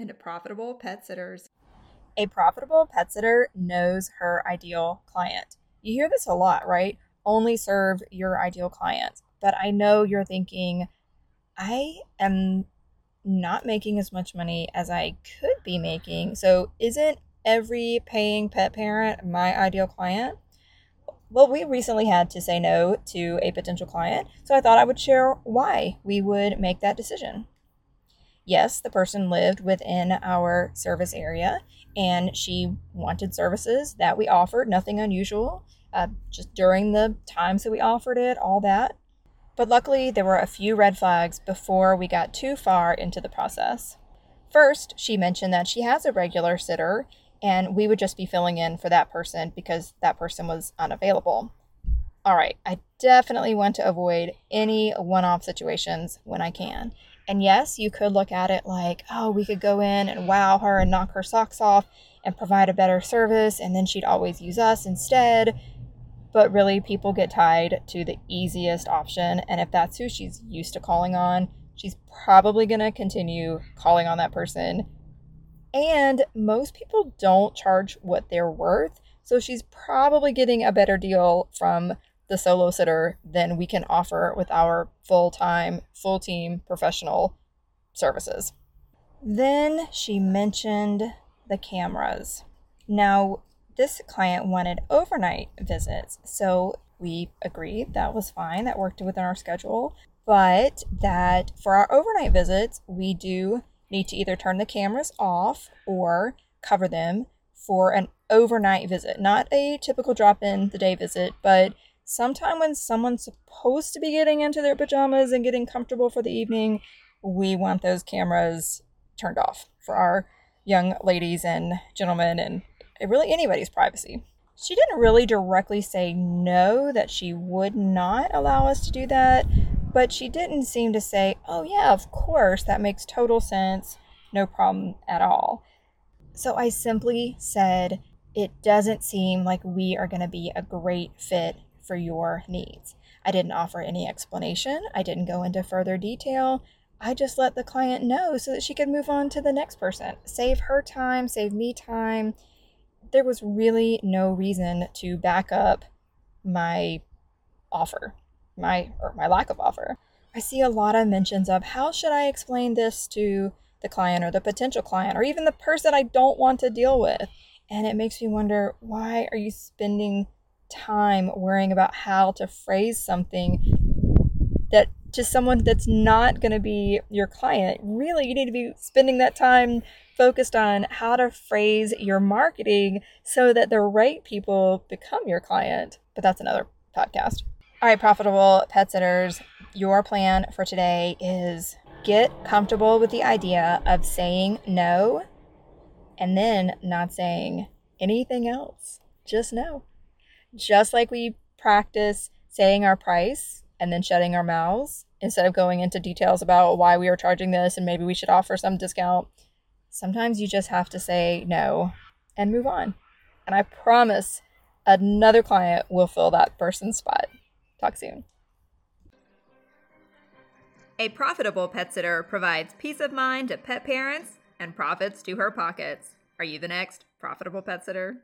into profitable pet sitters. A profitable pet sitter knows her ideal client. You hear this a lot, right? Only serve your ideal client. But I know you're thinking, I am not making as much money as I could be making. So, isn't every paying pet parent my ideal client? Well, we recently had to say no to a potential client, so I thought I would share why we would make that decision. Yes, the person lived within our service area and she wanted services that we offered, nothing unusual, uh, just during the times that we offered it, all that. But luckily, there were a few red flags before we got too far into the process. First, she mentioned that she has a regular sitter and we would just be filling in for that person because that person was unavailable. All right, I definitely want to avoid any one off situations when I can. And yes, you could look at it like, oh, we could go in and wow her and knock her socks off and provide a better service, and then she'd always use us instead. But really, people get tied to the easiest option. And if that's who she's used to calling on, she's probably going to continue calling on that person and most people don't charge what they're worth. So she's probably getting a better deal from the solo sitter than we can offer with our full time, full team professional services. Then she mentioned the cameras. Now, this client wanted overnight visits, so we agreed that was fine, that worked within our schedule, but that for our overnight visits, we do need to either turn the cameras off or cover them for an overnight visit. Not a typical drop in the day visit, but sometime when someone's supposed to be getting into their pajamas and getting comfortable for the evening, we want those cameras turned off for our young ladies and gentlemen and really anybody's privacy. She didn't really directly say no, that she would not allow us to do that, but she didn't seem to say, oh, yeah, of course, that makes total sense, no problem at all. So I simply said, it doesn't seem like we are going to be a great fit for your needs. I didn't offer any explanation, I didn't go into further detail. I just let the client know so that she could move on to the next person. Save her time, save me time. There was really no reason to back up my offer my or my lack of offer. I see a lot of mentions of how should I explain this to the client or the potential client or even the person I don't want to deal with. And it makes me wonder why are you spending time worrying about how to phrase something that to someone that's not going to be your client. Really, you need to be spending that time focused on how to phrase your marketing so that the right people become your client. But that's another podcast. All right, profitable pet sitters, your plan for today is get comfortable with the idea of saying no and then not saying anything else. Just no. Just like we practice saying our price and then shutting our mouths instead of going into details about why we are charging this and maybe we should offer some discount. Sometimes you just have to say no and move on. And I promise another client will fill that person's spot. Talk soon. A profitable pet sitter provides peace of mind to pet parents and profits to her pockets. Are you the next profitable pet sitter?